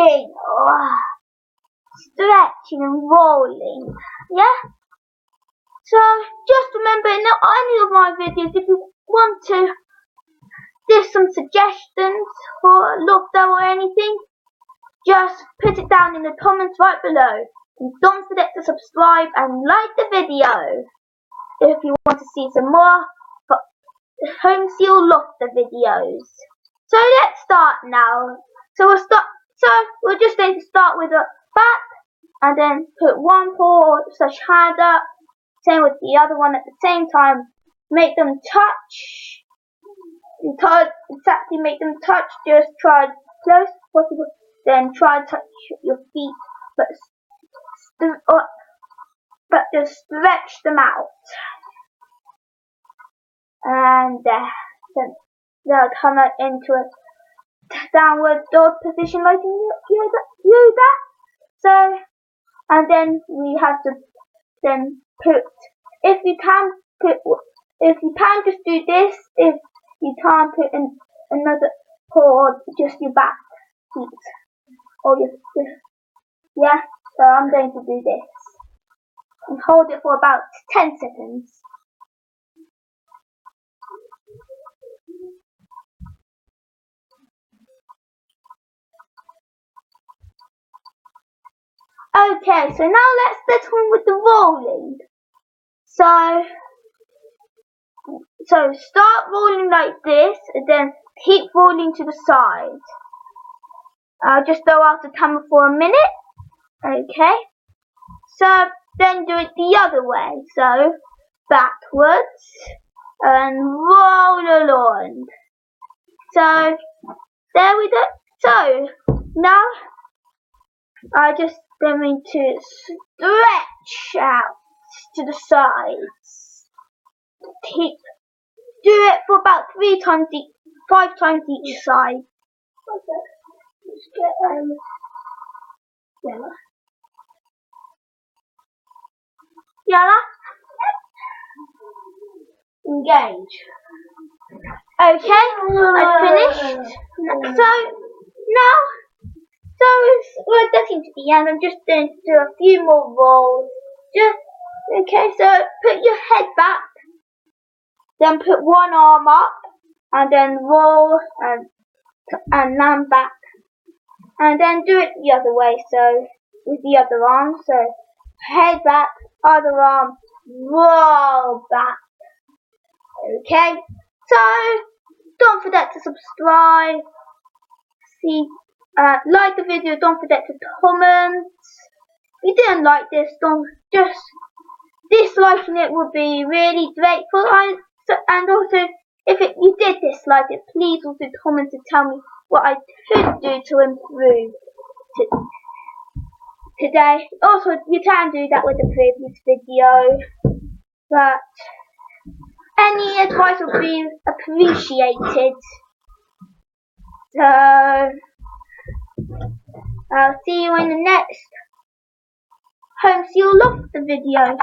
stretching, oh, stretching and rolling. Yeah. So just remember in any of my videos, if you want to, there's some suggestions for lockdown or anything, just put it down in the comments right below. And don't forget to subscribe and like the video if you want to see some more home seal Lofga videos. So let's start now. So we'll start. So we're just going to start with a back, and then put one paw slash hand up. Same with the other one at the same time. Make them touch. Exactly make them touch. Just try as close as possible. Then try to touch your feet, but uh, but just stretch them out and uh, then they'll come out into a downward dog position like that. So, and then we have to then put, if you can put, if you can just do this, if you can't put in another paw, just your back feet, or your, yeah, so I'm going to do this, and hold it for about 10 seconds. Okay, so now let's get on with the rolling. So, so start rolling like this, and then keep rolling to the side. I'll just throw out the camera for a minute. Okay. So then do it the other way. So backwards and roll along. So there we go. So now I just going to stretch out to the sides. Keep do it for about three times each, five times each side. Okay. Let's get um yellow. Yellow. Engage. Okay, I finished. So now so we're getting to the end. I'm just going to do a few more rolls. Just okay. So put your head back, then put one arm up, and then roll and and land back, and then do it the other way. So with the other arm. So head back, other arm, roll back. Okay. So don't forget to subscribe. See uh, like the video, don't forget to comment. If you didn't like this, don't just disliking it would be really grateful. I, and also, if it, you did dislike it, please also comment to tell me what I could do to improve to, today. Also, you can do that with the previous video, but any advice would be appreciated. So. I'll see you in the next Home Seal the video.